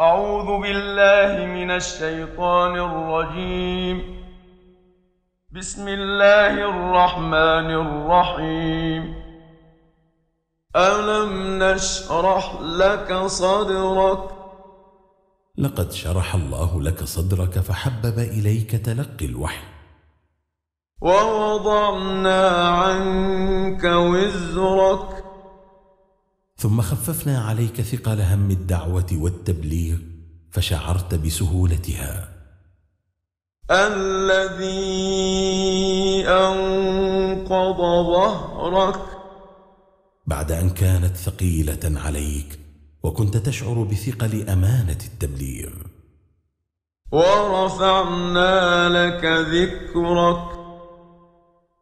أعوذ بالله من الشيطان الرجيم. بسم الله الرحمن الرحيم. ألم نشرح لك صدرك؟ لقد شرح الله لك صدرك فحبب إليك تلقي الوحي. ووضعنا عنك وزرك ثم خففنا عليك ثقل هم الدعوة والتبليغ فشعرت بسهولتها. الذي أنقض ظهرك. بعد أن كانت ثقيلة عليك وكنت تشعر بثقل أمانة التبليغ. ورفعنا لك ذكرك.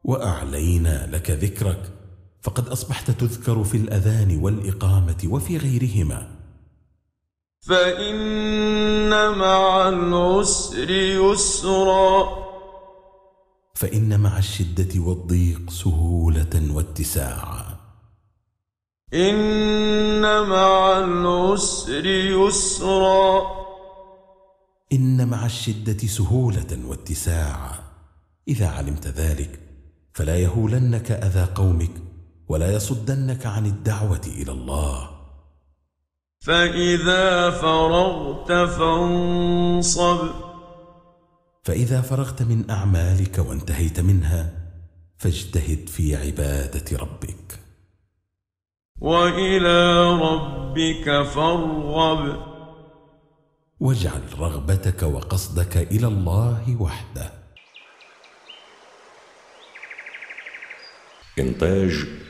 وأعلينا لك ذكرك. فقد أصبحت تذكر في الأذان والإقامة وفي غيرهما. فإن مع العسر يسرا. فإن مع الشدة والضيق سهولة واتساعا. إن مع العسر يسرا. إن مع الشدة سهولة واتساعا. إذا علمت ذلك فلا يهولنك أذى قومك ولا يصدنك عن الدعوة إلى الله. فإذا فرغت فانصب. فإذا فرغت من أعمالك وانتهيت منها فاجتهد في عبادة ربك. وإلى ربك فارغب. واجعل رغبتك وقصدك إلى الله وحده. إنتاج